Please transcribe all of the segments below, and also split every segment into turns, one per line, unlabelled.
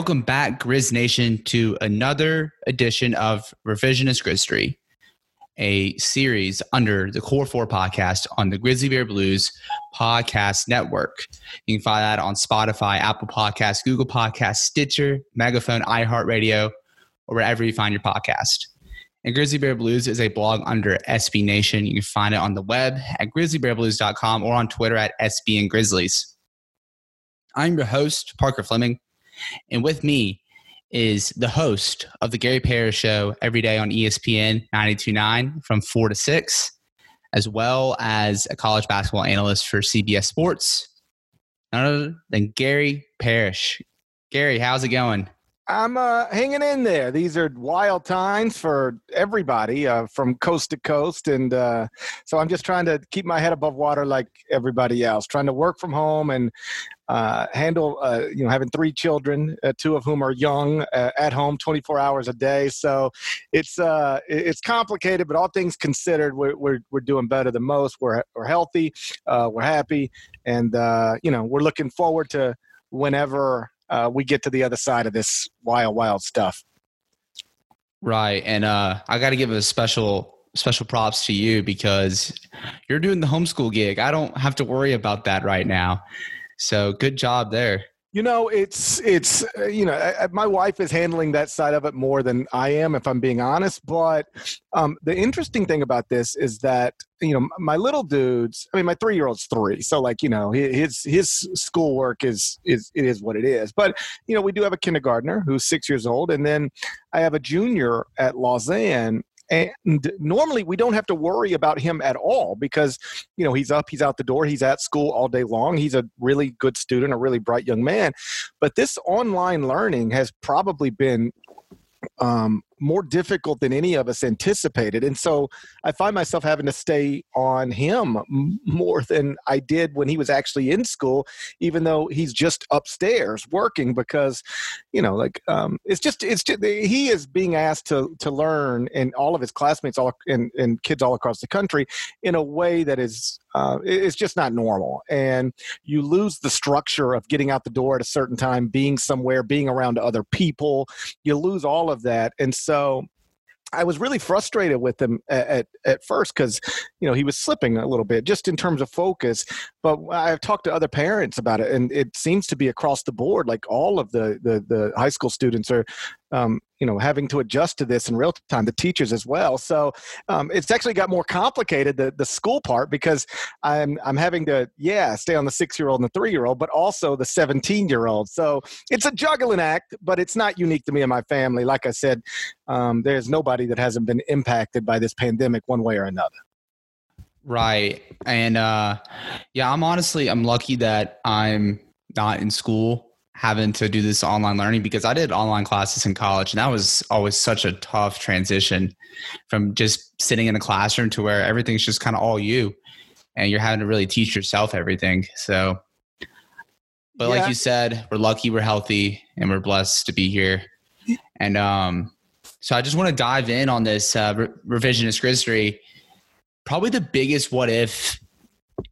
Welcome back, Grizz Nation, to another edition of Revisionist Grizzly, a series under the Core 4 podcast on the Grizzly Bear Blues Podcast Network. You can find that on Spotify, Apple Podcasts, Google Podcasts, Stitcher, Megaphone, iHeartRadio, or wherever you find your podcast. And Grizzly Bear Blues is a blog under SB Nation. You can find it on the web at grizzlybearblues.com or on Twitter at SB and Grizzlies. I'm your host, Parker Fleming. And with me is the host of the Gary Parrish Show every day on ESPN 929 from 4 to 6, as well as a college basketball analyst for CBS Sports, none other than Gary Parrish. Gary, how's it going?
I'm uh, hanging in there. These are wild times for everybody uh, from coast to coast. And uh, so I'm just trying to keep my head above water like everybody else, trying to work from home and uh, handle, uh, you know, having three children, uh, two of whom are young at home 24 hours a day. So it's it's complicated, but all things considered, we're, we're, we're doing better than most. We're, we're healthy, we're happy, and, you know, we're looking forward to whenever uh, we get to the other side of this wild, wild stuff.
Right, and uh, I got to give a special special props to you because you're doing the homeschool gig. I don't have to worry about that right now. So good job there.
You know, it's it's uh, you know, my wife is handling that side of it more than I am, if I'm being honest. But um, the interesting thing about this is that you know, my little dudes. I mean, my three year old's three, so like you know, his his schoolwork is is it is what it is. But you know, we do have a kindergartner who's six years old, and then I have a junior at Lausanne and normally we don't have to worry about him at all because you know he's up he's out the door he's at school all day long he's a really good student a really bright young man. But this online learning has probably been um, more difficult than any of us anticipated. And so I find myself having to stay on him more than I did when he was actually in school, even though he's just upstairs working because, you know, like um, it's just, it's just, he is being asked to, to learn and all of his classmates all and, and kids all across the country in a way that is uh, it's just not normal. And you lose the structure of getting out the door at a certain time, being somewhere, being around other people. You lose all of that. And so I was really frustrated with him at at, at first because you know he was slipping a little bit just in terms of focus. But I've talked to other parents about it, and it seems to be across the board. Like all of the the, the high school students are um, you know having to adjust to this in real time the teachers as well. So um, it's actually got more complicated the, the school part because i'm i'm having to yeah stay on the six year old and the three year old but also the 17 year old so it's a juggling act but it's not unique to me and my family. Like i said um, there's nobody that hasn't been impacted by this pandemic one way or another.
Right. And uh yeah i'm honestly i'm lucky that i'm not in school having to do this online learning because I did online classes in college and that was always such a tough transition from just sitting in a classroom to where everything's just kind of all you and you're having to really teach yourself everything. So but yeah. like you said, we're lucky, we're healthy, and we're blessed to be here. And um so I just want to dive in on this uh, re- revisionist history. Probably the biggest what if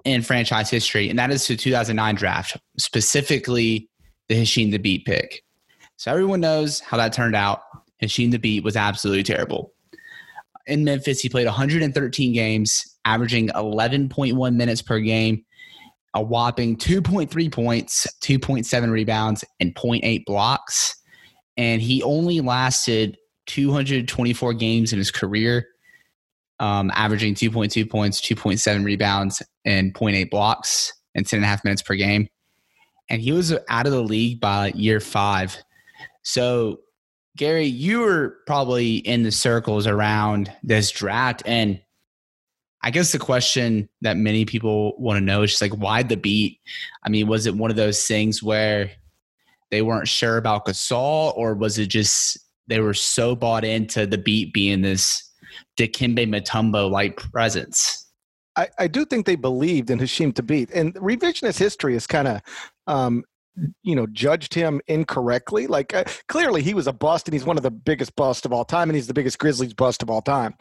in franchise history, and that is the 2009 draft, specifically the Hasheem Thabeet pick. So everyone knows how that turned out. Hasheem Thabeet was absolutely terrible. In Memphis, he played 113 games, averaging 11.1 minutes per game, a whopping 2.3 points, 2.7 rebounds, and 0.8 blocks. And he only lasted 224 games in his career, um, averaging 2.2 points, 2.7 rebounds, and 0.8 blocks and 10 and a half minutes per game and he was out of the league by year five. So, Gary, you were probably in the circles around this draft. And I guess the question that many people want to know is just like, why Thabeet? I mean, was it one of those things where they weren't sure about Gasol, or was it just they were so bought into Thabeet being this Dikembe Mutombo like presence?
I, I, do think they believed in Hasheem Thabeet, and revisionist history is kind of um, you know judged him incorrectly like uh, clearly he was a bust and he's one of the biggest busts of all time and he's the biggest grizzlies bust of all time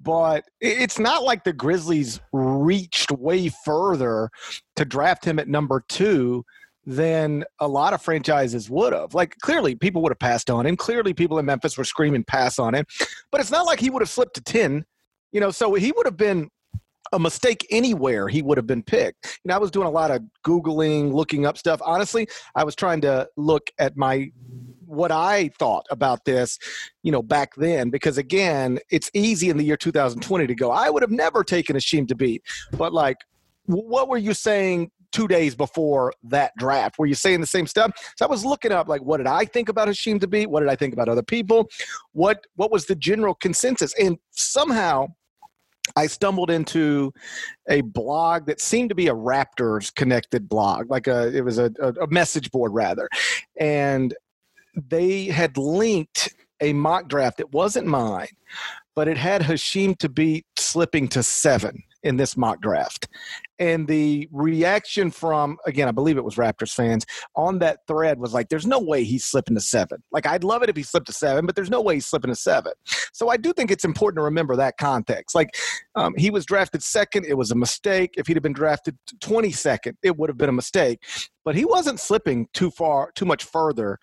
but it's not like the grizzlies reached way further to draft him at number two than a lot of franchises would have. Like clearly people would have passed on him. Clearly people in Memphis were screaming pass on him. But it's not like he would have slipped to 10. You know, so he would have been a mistake anywhere he would have been picked. Know, I was doing a lot of googling, looking up stuff. Honestly, I was trying to look at my what I thought about this, you know, back then because again, it's easy in the year 2020 to go, I would have never taken Hasheem Thabeet. But like what were you saying two days before that draft? Were you saying the same stuff? So I was looking up like what did I think about Hasheem to Thabeet? What did I think about other people? What what was the general consensus? And somehow I stumbled into a blog that seemed to be a Raptors connected blog, like a it was a, a message board rather, and they had linked a mock draft. It wasn't mine, but it had Hasheem to Thabeet slipping to seven in this mock draft. And the reaction from, again, I believe it was Raptors fans on that thread was like, there's no way he's slipping to seven. Like, I'd love it if he slipped to seven, but there's no way he's slipping to seven. So I do think it's important to remember that context. Like, um, he was drafted second. It was a mistake. If he'd have been drafted 22nd, it would have been a mistake. But he wasn't slipping too far, too much further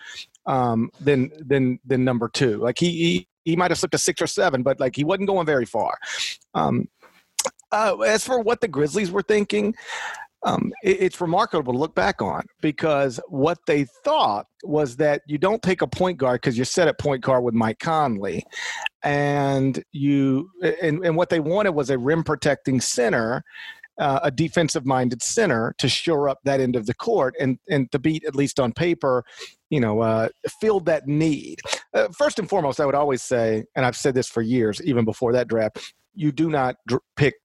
um, than than than number two. Like he, he he might have slipped to six or seven, but like he wasn't going very far. Um, uh, as for what the Grizzlies were thinking, um, it, it's remarkable to look back on because what they thought was that you don't take a point guard because you're set at point guard with Mike Conley, and you and, and what they wanted was a rim protecting center. Uh, a defensive minded center to shore up that end of the court and and Thabeet at least on paper you know uh, filled that need uh, first and foremost i would always say and i've said this for years even before that draft you do not dr- pick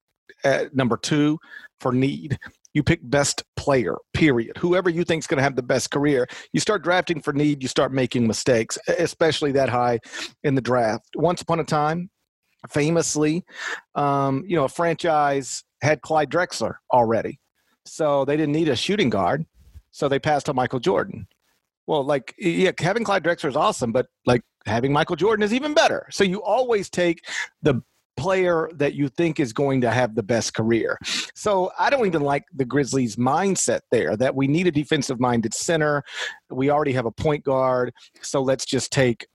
at number two for need. You pick best player, period. Whoever you think is going to have the best career. You start drafting for need, you start making mistakes, especially that high in the draft. Once upon a time, famously, um, you know, a franchise had Clyde Drexler already. So they didn't need a shooting guard. So they passed on Michael Jordan. Well, like, yeah, having Clyde Drexler is awesome, but like having Michael Jordan is even better. So you always take the player that you think is going to have the best career. So I don't even like the Grizzlies' mindset there that we need a defensive minded center. We already have a point guard. So let's just take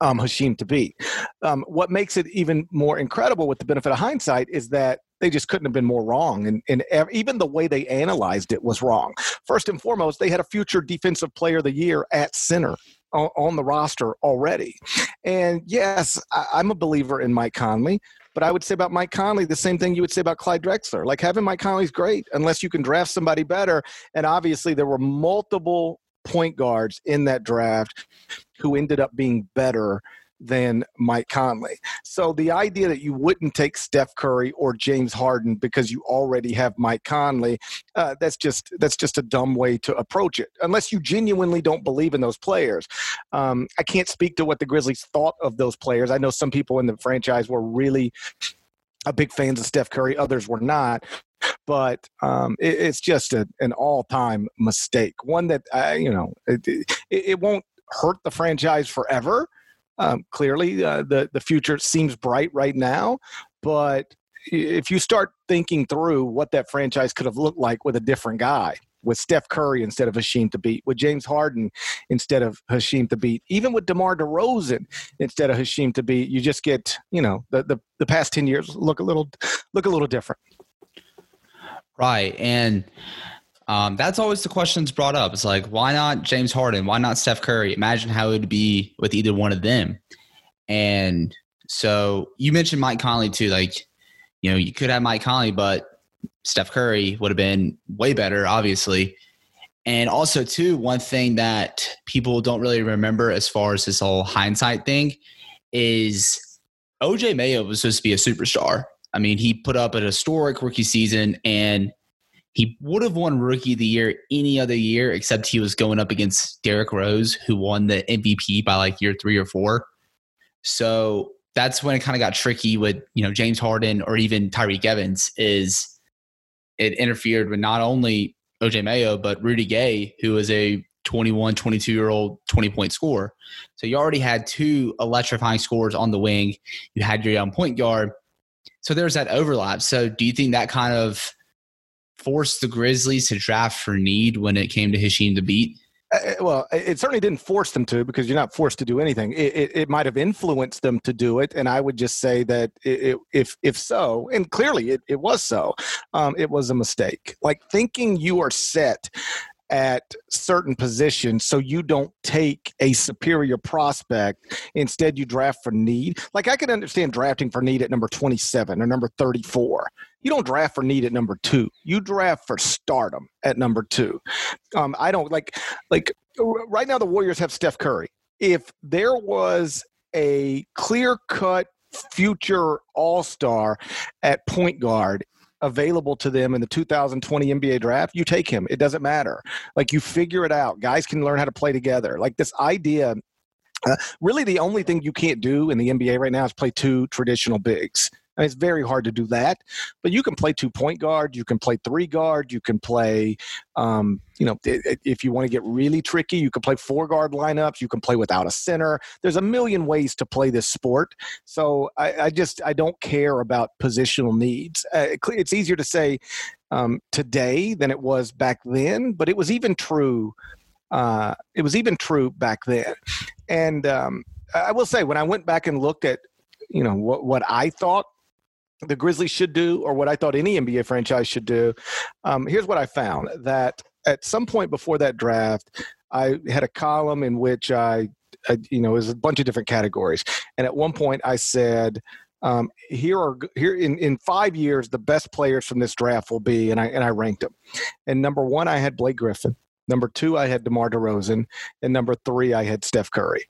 um, Hasheem Thabeet. Um, what makes it even more incredible with the benefit of hindsight is that they just couldn't have been more wrong. And, and even the way they analyzed it was wrong. First and foremost, they had a future defensive player of the year at center on, the roster already. And yes, I'm a believer in Mike Conley. But I would say about Mike Conley the same thing you would say about Clyde Drexler. Like having Mike Conley is great unless you can draft somebody better. And obviously, there were multiple point guards in that draft who ended up being better than Mike Conley. So the idea that you wouldn't take Steph Curry or James Harden because you already have Mike Conley, uh, that's just that's just a dumb way to approach it. Unless you genuinely don't believe in those players. Um, I can't speak to what the Grizzlies thought of those players. I know some people in the franchise were really a big fans of Steph Curry, others were not. But um, it, it's just a, an all-time mistake. One that I, you know, it, it, it won't hurt the franchise forever um, clearly, uh, the the future seems bright right now, but if you start thinking through what that franchise could have looked like with a different guy, with Steph Curry instead of Hasheem Thabeet, with James Harden instead of Hasheem Thabeet, even with DeMar DeRozan instead of Hasheem Thabeet, you just get, you know, the, the, the past 10 years look a little, look a little different.
Right. And um, that's always the questions brought up. It's like, why not James Harden? Why not Steph Curry? Imagine how it would be with either one of them. And so you mentioned Mike Conley too. Like, you know, you could have Mike Conley, but Steph Curry would have been way better, obviously. And also, too, one thing that people don't really remember as far as this whole hindsight thing is OJ Mayo was supposed to be a superstar. I mean, he put up an historic rookie season and he would have won Rookie of the Year any other year, except he was going up against Derrick Rose, who won the MVP by like year three or four. So that's when it kind of got tricky with you know James Harden or even Tyreke Evans. Is it interfered with not only OJ Mayo but Rudy Gay, who is a 21, 22 year old 20 point scorer. So you already had two electrifying scores on the wing. You had your young point guard. So there's that overlap. So do you think that kind of force the Grizzlies to draft for need when it came to Hasheem Thabeet?
Uh, uh, well, it certainly didn't force them to because you're not forced to do anything. It, it, it might have influenced them to do it, and I would just say that it, if if so, and clearly it, it was so, um, it was a mistake. Like thinking you are set at certain positions so you don't take a superior prospect instead you draft for need like i can understand drafting for need at number 27 or number 34 you don't draft for need at number two you draft for stardom at number two um, i don't like like right now the warriors have steph curry if there was a clear cut future all-star at point guard available to them in the 2020 NBA draft, you take him. It doesn't matter. Like you figure it out. Guys can learn how to play together. Like this idea uh, really, the only thing you can't do in the NBA right now is play two traditional bigs. I mean, it's very hard to do that, but you can play two point guard, you can play three guard, you can play, um, you know, if you want to get really tricky, you can play four guard lineups, you can play without a center. There's a million ways to play this sport. So I, I just I don't care about positional needs. Uh, it's easier to say um, today than it was back then, but it was even true. Uh, it was even true back then, and um, I will say when I went back and looked at you know what what I thought the Grizzlies should do, or what I thought any NBA franchise should do. Um, here's what I found that at some point before that draft, I had a column in which I, I you know, was a bunch of different categories. And at one point I said, um, here are here in, in five years the best players from this draft will be and I and I ranked them. And number one I had Blake Griffin. Number two I had DeMar DeRozan, and number three I had Steph Curry.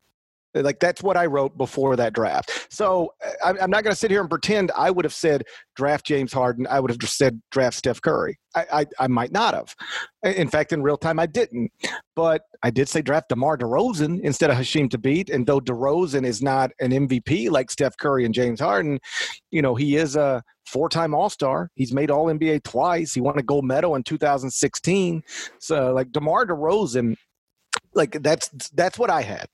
Uh, like that's what I wrote before that draft. So uh, I'm not going to sit here and pretend I would have said draft James Harden. I would have just said draft Steph Curry. I, I, I might not have. In fact, in real time, I didn't. But I did say draft DeMar DeRozan instead of Hasheem Thabeet. And though DeRozan is not an MVP like Steph Curry and James Harden, you know he is a four-time All-Star. He's made All NBA twice. He won a gold medal in 2016. So like DeMar DeRozan like that's that's what I had.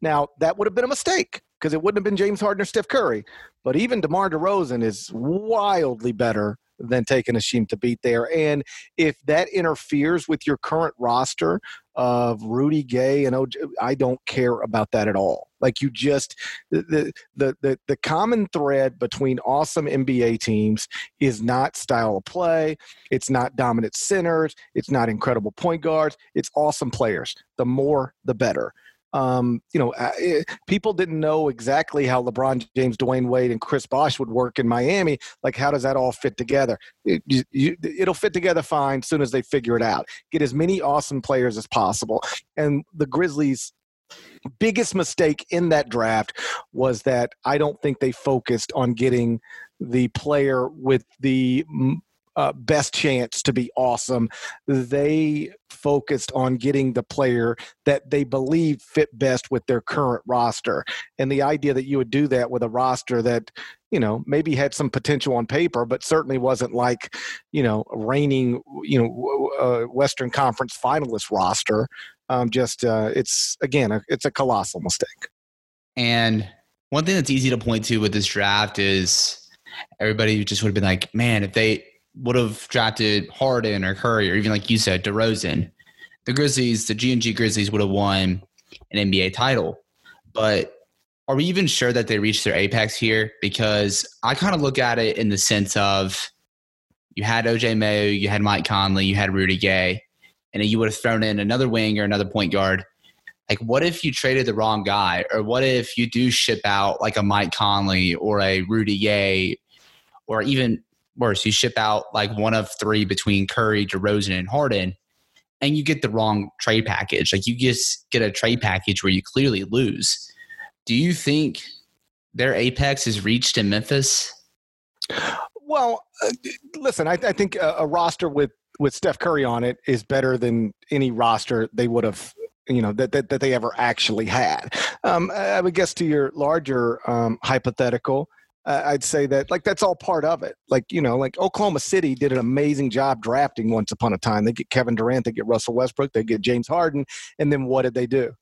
Now that would have been a mistake because it wouldn't have been James Harden or Steph Curry. But even DeMar DeRozan is wildly better than taking Hasheem Thabeet there. And if that interferes with your current roster of Rudy Gay and OJ, I don't care about that at all. Like you just the the the the common thread between awesome NBA teams is not style of play, it's not dominant centers, it's not incredible point guards, it's awesome players. The more the better um, you know, uh, eh, people didn't know exactly how LeBron James, Dwyane Wade, and Chris Bosh would work in Miami. Like, how does that all fit together? It, you, it'll fit together fine as soon as they figure it out. Get as many awesome players as possible. And the Grizzlies biggest mistake in that draft was that I don't think they focused on getting the player with the uh, best chance to be awesome. They focused on getting the player that they believe fit best with their current roster. And the idea that you would do that with a roster that, you know, maybe had some potential on paper, but certainly wasn't like, you know, reigning, you know, uh, Western Conference finalist roster. Um, just, uh, it's, again, a, it's a colossal mistake.
And one thing that's easy to point to with this draft is everybody just would have been like, man, if they, would have drafted Harden or Curry or even like you said, DeRozan, the Grizzlies, the G and G Grizzlies would have won an NBA title. But are we even sure that they reached their apex here? Because I kind of look at it in the sense of you had OJ Mayo, you had Mike Conley, you had Rudy Gay, and you would have thrown in another wing or another point guard. Like, what if you traded the wrong guy? Or what if you do ship out like a Mike Conley or a Rudy Gay or even worse. You ship out like one of three between Curry, DeRozan, and Harden, and you get the wrong trade package. Like you just get a trade package where you clearly lose. Do you think their apex is reached in Memphis?
Well, uh, listen, I, I think a, a, roster with with Steph Curry on it is better than any roster they would have. You know that, that, that they ever actually had. Um, I would guess to your larger um, hypothetical, uh, I'd say that like that's all part of it. Like you know, like Oklahoma City did an amazing job drafting once upon a time. They get Kevin Durant, they get Russell Westbrook, they get James Harden, and then what did they do?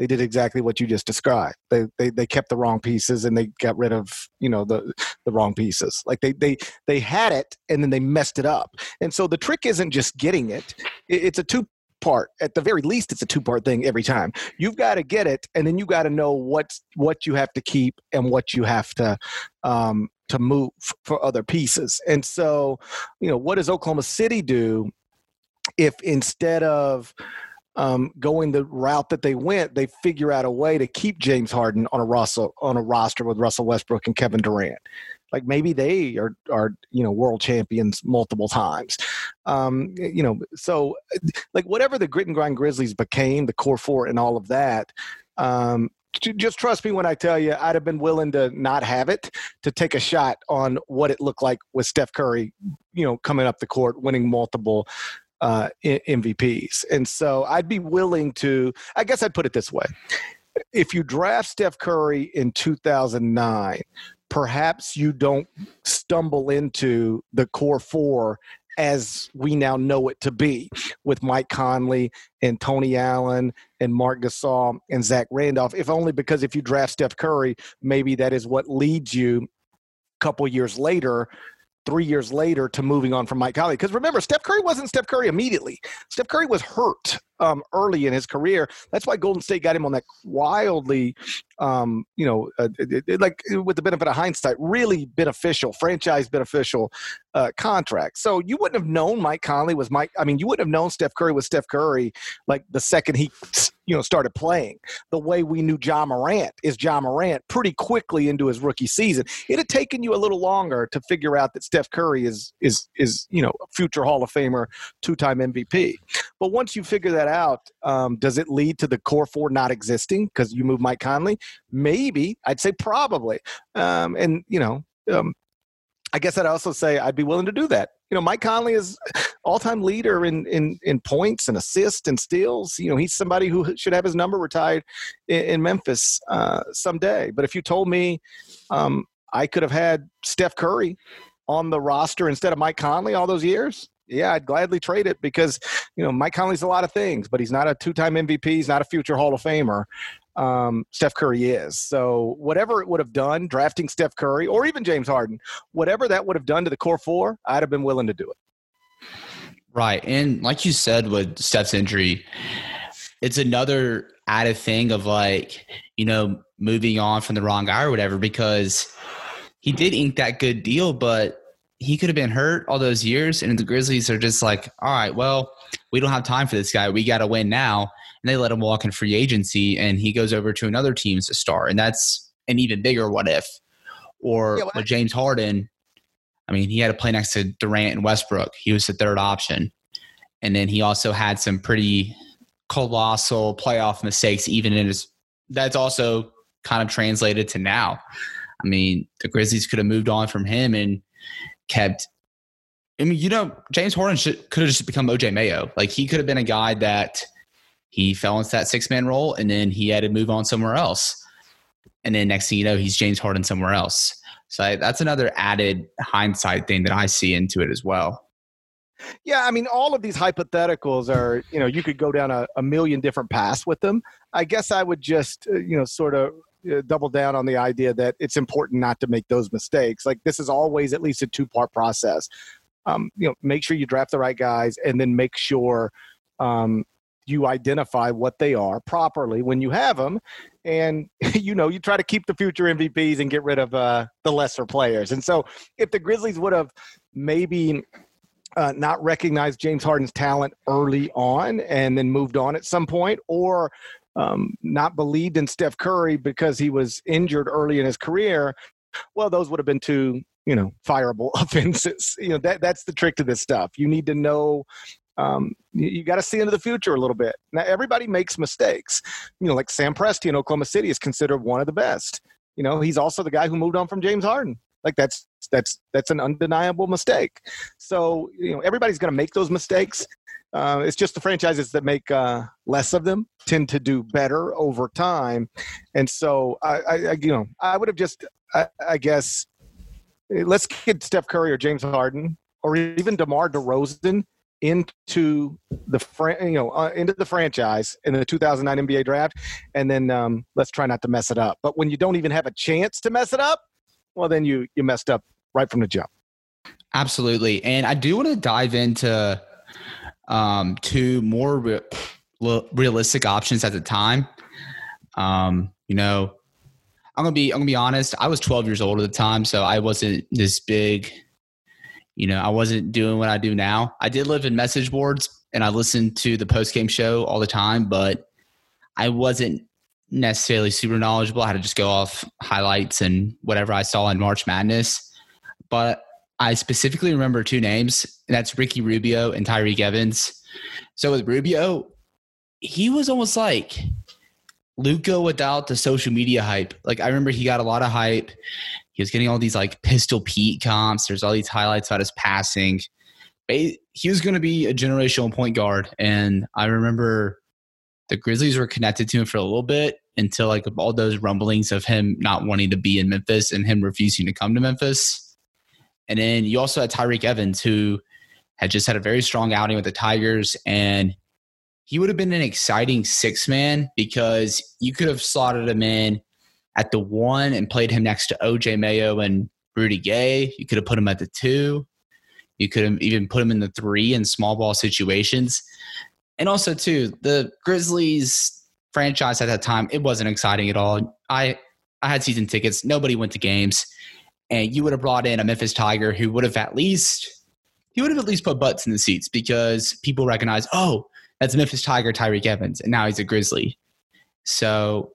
they did exactly what you just described. They, they they kept the wrong pieces and they got rid of you know the the wrong pieces. Like they they they had it and then they messed it up. And so the trick isn't just getting it; it's a two part at the very least it's a two part thing every time you've got to get it and then you got to know what's what you have to keep and what you have to um, to move for other pieces and so you know what does oklahoma city do if instead of um, going the route that they went, they figure out a way to keep James Harden on a Russell on a roster with Russell Westbrook and Kevin Durant. Like maybe they are are you know world champions multiple times. Um, you know, so like whatever the grit and grind Grizzlies became, the core four and all of that. Um, just trust me when I tell you, I'd have been willing to not have it to take a shot on what it looked like with Steph Curry, you know, coming up the court, winning multiple uh, MVPs. And so I'd be willing to, I guess I'd put it this way. If you draft Steph Curry in 2009, perhaps you don't stumble into the core four as we now know it to be with Mike Conley and Tony Allen and Marc Gasol and Zach Randolph, if only because if you draft Steph Curry, maybe that is what leads you a couple years later three years later to moving on from Mike Conley. Because remember, Steph Curry wasn't Steph Curry immediately. Steph Curry was hurt um, early in his career. That's why Golden State got him on that wildly, um, you know, uh, like with the benefit of hindsight, really beneficial, franchise beneficial uh, contract. So you wouldn't have known Mike Conley was Mike. I mean, you wouldn't have known Steph Curry was Steph Curry like the second he, you know, started playing. The way we knew Ja Morant is Ja Morant pretty quickly into his rookie season. It had taken you a little longer to figure out that Steph Curry is is is you know future Hall of Famer, two time MVP. But once you figure that out, um, does it lead to the core four not existing because you move Mike Conley? Maybe. I'd say probably. Um, and, you know, um, I guess I'd also say I'd be willing to do that. You know, Mike Conley is all-time leader in in in points and assists and steals. You know, he's somebody who should have his number retired in, in Memphis uh, someday. But if you told me um, I could have had Steph Curry on the roster instead of Mike Conley all those years, yeah, I'd gladly trade it because you know Mike Conley's a lot of things, but he's not a two-time MVP. He's not a future Hall of Famer. Um, Steph Curry is. So whatever it would have done, drafting Steph Curry or even James Harden, whatever that would have done to the core four, I'd have been willing to do it.
Right, and like you said with Steph's injury, it's another added thing of like you know moving on from the wrong guy or whatever because he did ink that good deal, but he could have been hurt all those years, and the Grizzlies are just like, all right, well, we don't have time for this guy. We got to win now. And they let him walk in free agency, and he goes over to another team's star, and that's an even bigger what if. Or yeah, well, with James Harden, I mean, he had to play next to Durant and Westbrook. He was the third option, and then he also had some pretty colossal playoff mistakes, even in his. That's also kind of translated to now. I mean, the Grizzlies could have moved on from him and kept. I mean, you know, James Harden should, could have just become OJ Mayo. Like he could have been a guy that he fell into that six man role, and then he had to move on somewhere else. And then next thing you know, he's James Harden somewhere else. So I, that's another added hindsight thing that I see into it as well.
Yeah, I mean, all of these hypotheticals are, you know, you could go down a, a million different paths with them. I guess I would just, uh, you know, sort of uh, double down on the idea that it's important not to make those mistakes. Like this is always at least a two part process. Um, you know, make sure you draft the right guys, and then make sure um, you identify what they are properly when you have them, and you know you try to keep the future MVPs and get rid of uh, the lesser players. And so, if the Grizzlies would have maybe uh, not recognized James Harden's talent early on and then moved on at some point, or um, not believed in Steph Curry because he was injured early in his career, well, those would have been two, you know, fireable offenses. You know, that that's the trick to this stuff. You need to know. Um, you, you got to see into the future a little bit. Now, everybody makes mistakes. You know, like Sam Presti in Oklahoma City is considered one of the best. You know, he's also the guy who moved on from James Harden. Like that's that's that's an undeniable mistake. So you know, everybody's going to make those mistakes. Uh, it's just the franchises that make uh, less of them tend to do better over time, and so I, I, I you know, I would have just, I, I, guess, let's get Steph Curry or James Harden or even DeMar DeRozan into the fran- you know uh, into the franchise in the 2009 NBA draft, and then um, let's try not to mess it up. But when you don't even have a chance to mess it up, well, then you you messed up right from the jump.
Absolutely, and I do want to dive into um, two more re- realistic options at the time. Um, you know, I'm gonna be I'm gonna be honest. I was 12 years old at the time, so I wasn't this big you know, I wasn't doing what I do now. I did live in message boards and I listened to the post game show all the time, but I wasn't necessarily super knowledgeable. I had to just go off highlights and whatever I saw in March Madness. But I specifically remember two names, and that's Ricky Rubio and Tyreke Evans. So with Rubio, he was almost like Luka without the social media hype. Like I remember he got a lot of hype he was getting all these like Pistol Pete comps. There's all these highlights about his passing. He was going to be a generational point guard, and I remember the Grizzlies were connected to him for a little bit until like all those rumblings of him not wanting to be in Memphis and him refusing to come to Memphis. And then you also had Tyreke Evans, who had just had a very strong outing with the Tigers, and he would have been an exciting six man because you could have slotted him in at the one and played him next to OJ Mayo and Rudy Gay. You could have put him at the two. You could have even put him in the three in small ball situations. And also, too, the Grizzlies franchise at that time, it wasn't exciting at all. I I had season tickets. Nobody went to games. And you would have brought in a Memphis Tiger who would have at least he would have at least put butts in the seats because people recognize, oh, that's Memphis Tiger Tyreke Evans, and now he's a Grizzly. So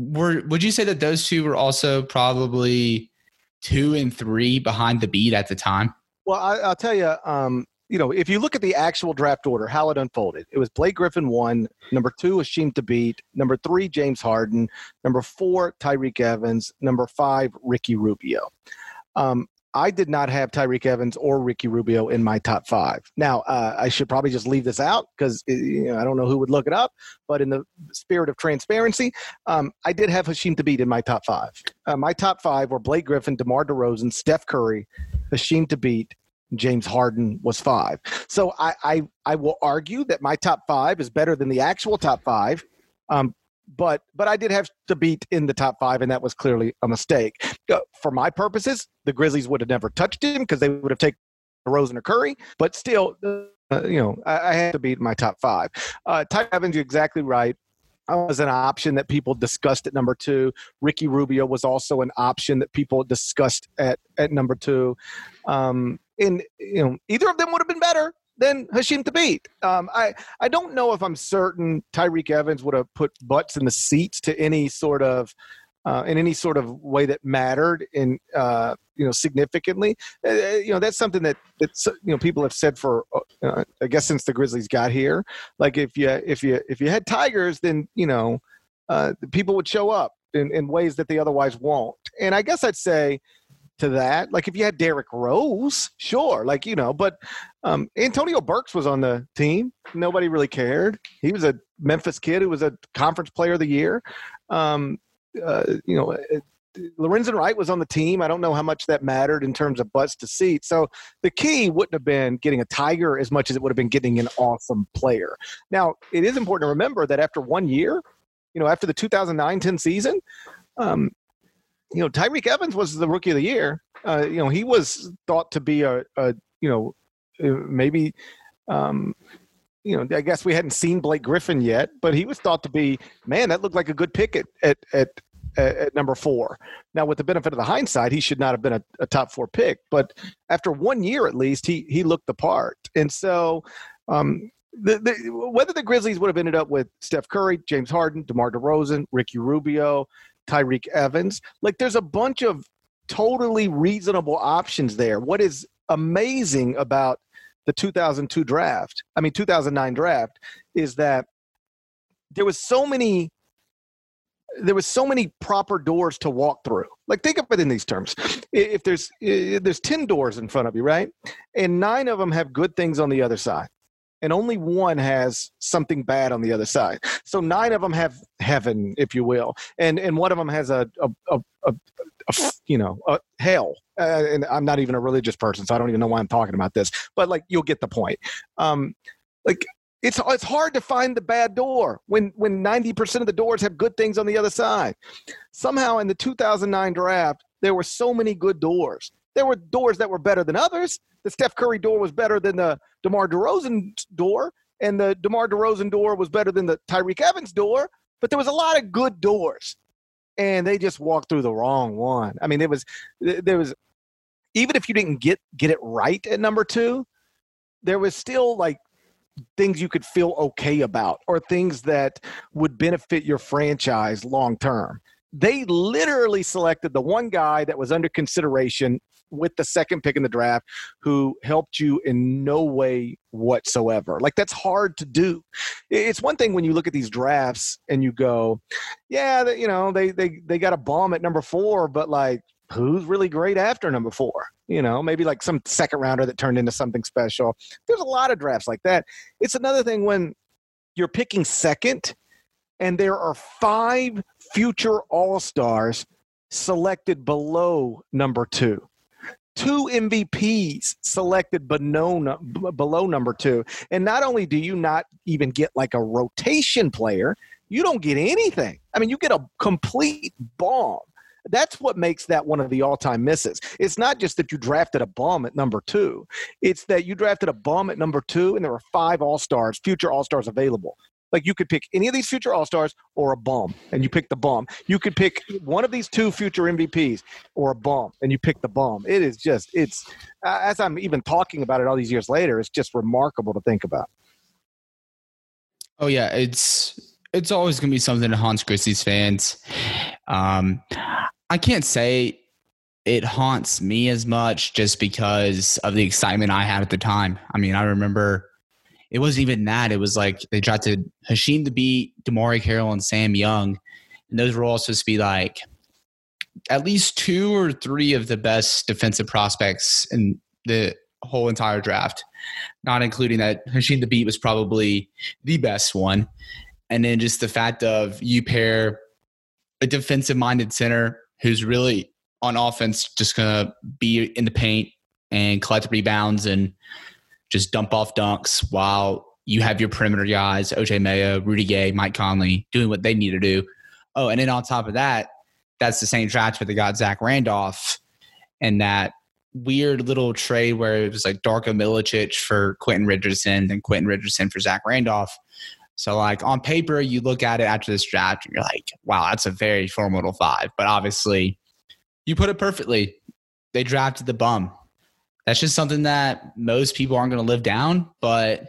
were would you say that those two were also probably two and three behind the beat at the time?
Well, I, will tell you, um, you know, if you look at the actual draft order, how it unfolded, it was Blake Griffin one, number two was Sheem to Thabeet, number three James Harden, number four Tyreke Evans, number five Ricky Rubio. Um, I did not have Tyreke Evans or Ricky Rubio in my top five. Now, uh, I should probably just leave this out because you know, I don't know who would look it up. But in the spirit of transparency, um, I did have Hasheem Thabeet in my top five. Uh, my top five were Blake Griffin, DeMar DeRozan, Steph Curry, Hasheem Thabeet, James Harden was five. So I, I, I will argue that my top five is better than the actual top five. Um, but but I did have Thabeet in the top five, and that was clearly a mistake. Uh, for my purposes, the Grizzlies would have never touched him because they would have taken Rosen or Curry. But still, uh, you know, I, I, had Thabeet my top five. Uh, Ty Evans, you're exactly right. I was an option that people discussed at number two. Ricky Rubio was also an option that people discussed at at number two. Um, and you know, either of them would have been better than Hasheem Thabeet. Um, I I don't know if I'm certain Tyreke Evans would have put butts in the seats to any sort of uh, in any sort of way that mattered in uh, you know significantly. Uh, uh you know that's something that that you know people have said for uh, I guess since the Grizzlies got here. Like if you if you if you had Tigers, then you know uh, people would show up in, in ways that they otherwise won't. And I guess I'd say to that. Like if you had Derrick Rose, sure, like you know, but um, Antonio Burks was on the team. Nobody really cared. He was a Memphis kid who was a conference player of the year. Um, uh, you know, uh, Lorenzen Wright was on the team. I don't know how much that mattered in terms of butts to seats. So the key wouldn't have been getting a Tiger as much as it would have been getting an awesome player. Now, it is important to remember that after one year, you know, after the 2009-10 season, um, you know, Tyreke Evans was the rookie of the year. Uh, you know, he was thought to be a, a you know, uh, maybe, um, you know, I guess we hadn't seen Blake Griffin yet, but he was thought to be, man, that looked like a good pick at, at, at, at number four. Now, with the benefit of the hindsight, he should not have been a, a top four pick, but after one year at least, he, he looked the part. And so, um, the, the, whether the Grizzlies would have ended up with Steph Curry, James Harden, DeMar DeRozan, Ricky Rubio, Tyreke Evans. Like there's a bunch of totally reasonable options there. What is amazing about the 2002 draft, I mean 2009 draft, is that there was so many there was so many proper doors to walk through. Like think of it in these terms. If there's if there's 10 doors in front of you, right? And 9 of them have good things on the other side and only one has something bad on the other side. So nine of them have heaven, if you will, and and one of them has a a, a, a you know, hell. Uh, and I'm not even a religious person, so I don't even know why I'm talking about this. But like, you'll get the point. Um, like, it's it's hard to find the bad door when when 90% of the doors have good things on the other side. Somehow in the 2009 draft, there were so many good doors. There were doors that were better than others. The Steph Curry door was better than the DeMar DeRozan door, and the DeMar DeRozan door was better than the Tyreke Evans door. But there was a lot of good doors and they just walked through the wrong one. I mean, it was there was even if you didn't get get it right at number two, there was still like things you could feel okay about or things that would benefit your franchise long term. They literally selected the one guy that was under consideration with the second pick in the draft who helped you in no way whatsoever. Like that's hard to do. It's one thing when you look at these drafts and you go, yeah, you know, they they they got a bomb at number 4, but like who's really great after number 4? You know, maybe like some second rounder that turned into something special. There's a lot of drafts like that. It's another thing when you're picking second and there are five future all-stars selected below number 2 two MVPs selected below, number two. And not only do you not even get like a rotation player, you don't get anything. I mean, you get a complete bomb. That's what makes that one of the all time misses. It's not just that you drafted a bum at number two, it's that you drafted a bum at number two and there were five all stars, future all stars available. Like you could pick any of these future All Stars or a bum, and you pick the bum. You could pick one of these two future MVPs or a bum, and you pick the bum. It is just it's as I'm even talking about it all these years later, it's just remarkable to think about.
Oh yeah, it's it's always going to be something that haunts Grizzlies fans. Um, I can't say it haunts me as much just because of the excitement I had at the time. I mean, I remember it wasn't even that. It was like they drafted Thabeet DeMarre Carroll, and Sam Young. And those were all supposed to be like at least two or three of the best defensive prospects in the whole entire draft, not including that Hasheem Beat was probably the best one. And then just the fact of you pair a defensive minded center who's really on offense just going to be in the paint and collect rebounds and just dump off dunks while you have your perimeter guys, OJ Mayo, Rudy Gay, Mike Conley, doing what they need to do. Oh, and then on top of that, that's the same draft where they got Zach Randolph and that weird little trade where it was like Darko Milicic for Quentin Richardson and Quentin Richardson for Zach Randolph. So, like on paper, you look at it after this draft and you're like, wow, that's a very formidable five. But obviously, you put it perfectly. They drafted the bum that's just something that most people aren't going to live down. But I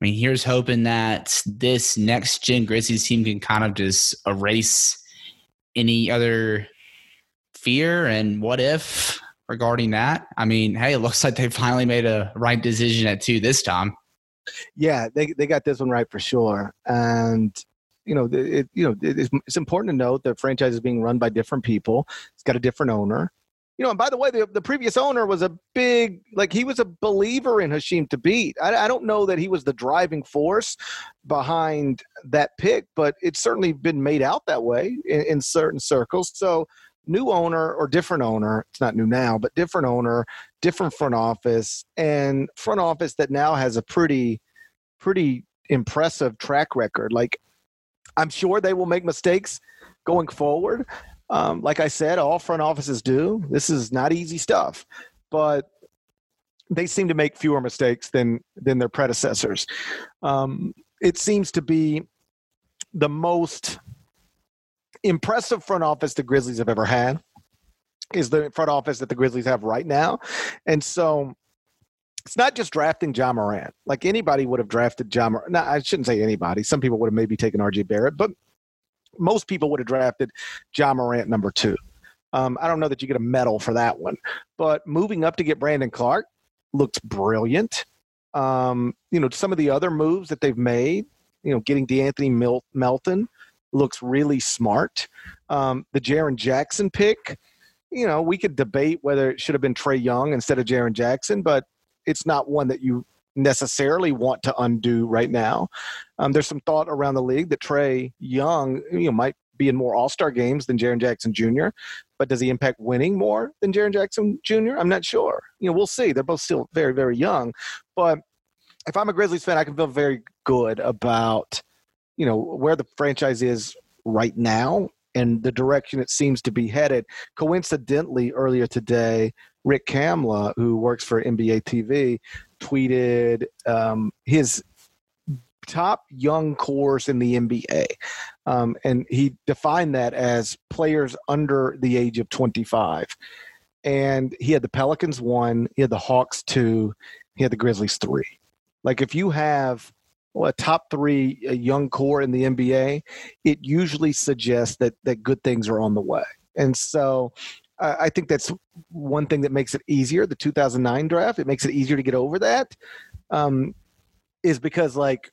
mean, here's hoping that this next gen Grizzlies team can kind of just erase any other fear and what if regarding that. I mean, hey, it looks like they finally made a right decision at two this time.
Yeah, they they got this one right for sure, and you know, it, you know, it's, it's important to note that franchise is being run by different people. It's got a different owner you know, and by the way, the, the previous owner was a big, like he was a believer in Hasheem Thabeet. I, I don't know that he was the driving force behind that pick, but it's certainly been made out that way in, in certain circles. So, new owner or different owner, it's not new now, but different owner, different front office, and front office that now has a pretty, pretty impressive track record. Like, I'm sure they will make mistakes going forward, um, like I said, all front offices do. This is not easy stuff, but they seem to make fewer mistakes than than their predecessors. Um, it seems to be the most impressive front office the Grizzlies have ever had. Is the front office that the Grizzlies have right now, and so it's not just drafting Ja Morant. Like anybody would have drafted Ja Morant. No, I shouldn't say anybody. Some people would have maybe taken RJ Barrett, but most people would have drafted Ja Morant number two. Um, I don't know that you get a medal for that one, but moving up to get Brandon Clarke looks brilliant. Um, you know, some of the other moves that they've made, you know, getting De'Anthony Mil- Melton looks really smart. Um, the Jaren Jackson pick, you know, we could debate whether it should have been Trae Young instead of Jaren Jackson, but it's not one that you necessarily want to undo right now. Um, there's some thought around the league that Trae Young, you know, might be in more All Star games than Jaren Jackson Jr. but does he impact winning more than Jaren Jackson Jr.? I'm not sure. You know, we'll see. They're both still very, very young. But if I'm a Grizzlies fan, I can feel very good about, you know, where the franchise is right now and the direction it seems to be headed. Coincidentally, earlier today, Rick Kamla, who works for NBA TV, tweeted um, his top young cores in the NBA. Um, and he defined that as players under the age of 25. And he had the Pelicans one, he had the Hawks two, he had the Grizzlies three. Like if you have a top three young core in the NBA, it usually suggests that that good things are on the way. And so uh, I think that's one thing that makes it easier. The 2009 draft, it makes it easier to get over that. Um, is because like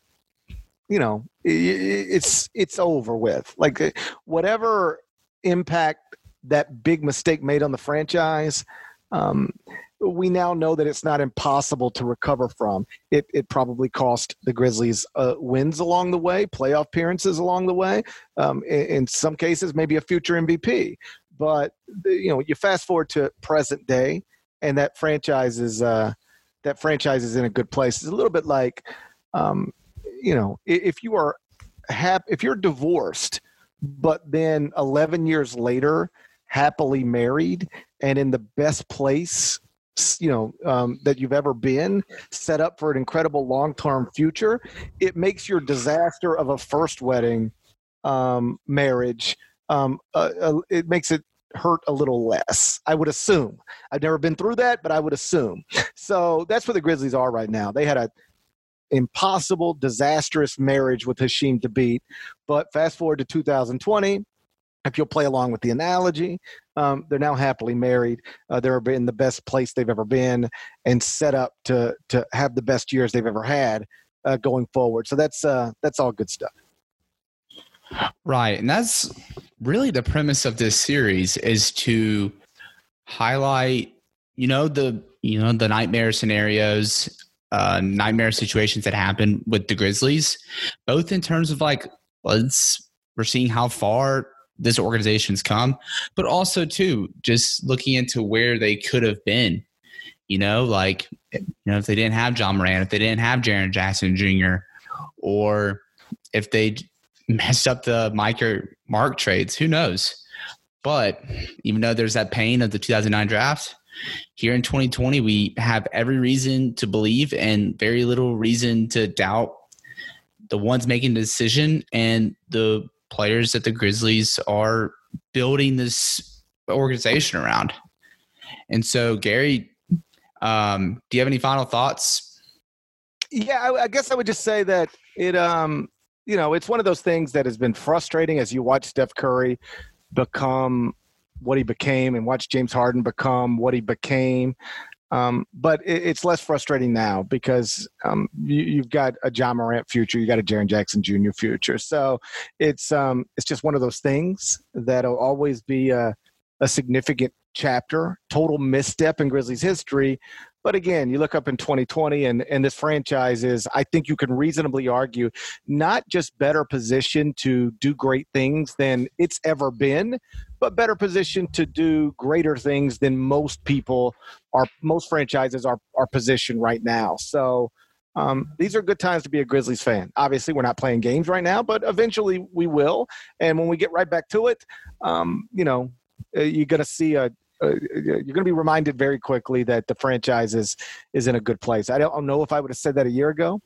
you know it's it's over with like uh, whatever impact that big mistake made on the franchise um, we now know that it's not impossible to recover from. It, it probably cost the Grizzlies uh, wins along the way, playoff appearances along the way. Um, in, in, some cases, maybe a future MVP. But you know, you fast forward to present day, and that franchise is uh, that franchise is in a good place. It's a little bit like, um, you know, if you are hap- if you're divorced, but then 11 years later happily married and in the best place you know um, that you've ever been set up for an incredible long-term future it makes your disaster of a first wedding um, marriage um, uh, uh, it makes it hurt a little less i would assume i've never been through that but i would assume so that's where the grizzlies are right now they had a impossible disastrous marriage with Hasheem Thabeet. but fast forward to 2020 if you'll play along with the analogy, um, they're now happily married. Uh, they're in the best place they've ever been and set up to to have the best years they've ever had uh, going forward. So that's uh, that's all good stuff.
Right, and that's really the premise of this series is to highlight, you know, the you know the nightmare scenarios, uh, nightmare situations that happen with the Grizzlies, both in terms of like let's we're seeing how far this organization's come, but also too just looking into where they could have been. You know, like you know, if they didn't have Ja Morant, if they didn't have Jaren Jackson Jr., or if they messed up the micro mark trades, who knows? But even though there's that pain of the 2009 draft, here in 2020, we have every reason to believe and very little reason to doubt the ones making the decision and the players that the Grizzlies are building this organization around. And so, Gary, um, do you have any final thoughts?
Yeah, I, I, guess I would just say that it, um, you know, it's one of those things that has been frustrating as you watch Steph Curry become what he became and watch James Harden become what he became. Um, but it, it's less frustrating now because um, you, have got a Ja Morant future, you got a Jaren Jackson Jr. future. So it's um, it's just one of those things that'll always be a, a significant chapter, total misstep in Grizzlies history. But again, you look up in 2020, and, and this franchise is, I think you can reasonably argue, not just better positioned to do great things than it's ever been, but better positioned to do greater things than most people are, most franchises are, are positioned right now. So, um, these are good times to be a Grizzlies fan. Obviously, we're not playing games right now, but eventually we will. And when we get right back to it, um, you know, uh, you're going to see a, uh, you're going to be reminded very quickly that the franchise is is in a good place. I don't know if I would have said that a year ago.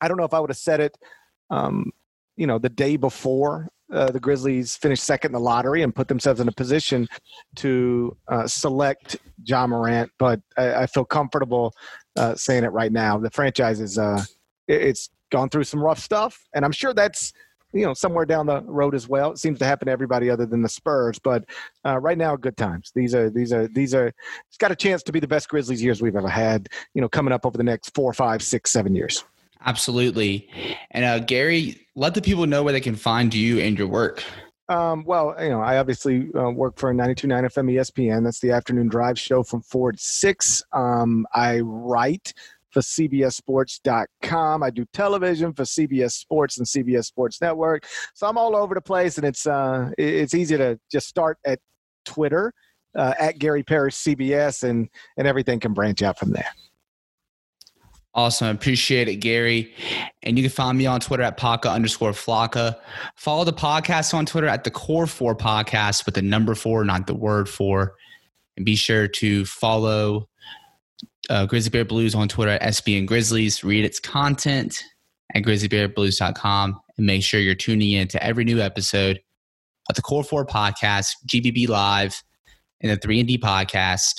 I don't know if I would have said it, um, you know, the day before uh, the Grizzlies finished second in the lottery and put themselves in a position to uh, select Ja Morant. But I, I feel comfortable uh, saying it right now. The franchise is uh, it's gone through some rough stuff, and I'm sure that's you know somewhere down the road as well. It seems to happen to everybody other than the Spurs, but uh, right now, good times. These are these are these are. It's got a chance to be the best Grizzlies years we've ever had. You know, coming up over the next four, five, six, seven years.
Absolutely, and uh, Gary, let the people know where they can find you and your work.
Um, well, you know, I obviously uh, work for 92.9 FM ESPN. That's the afternoon drive show from 4 to 6. Um, I write for CBSSports.com. I do television for CBS Sports and CBS Sports Network. So I'm all over the place, and it's uh, it's easy to just start at Twitter uh, at Gary Parrish CBS, and and everything can branch out from there.
Awesome. Appreciate it, Gary. And you can find me on Twitter at Paca underscore Flocka. Follow the podcast on Twitter at the Core Four Podcast with the number four, not the word four. And be sure to follow uh, Grizzly Bear Blues on Twitter at SBN Grizzlies. Read its content at grizzlybearblues.com and make sure you're tuning in to every new episode of the Core Four Podcast, GBB Live, and the 3 &D Podcast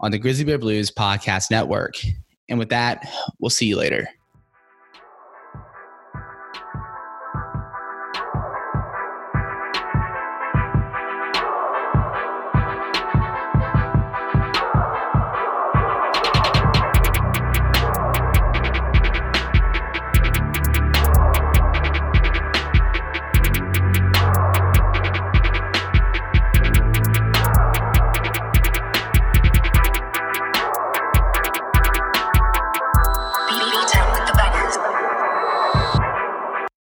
on the Grizzly Bear Blues Podcast Network. And with that, we'll see you later.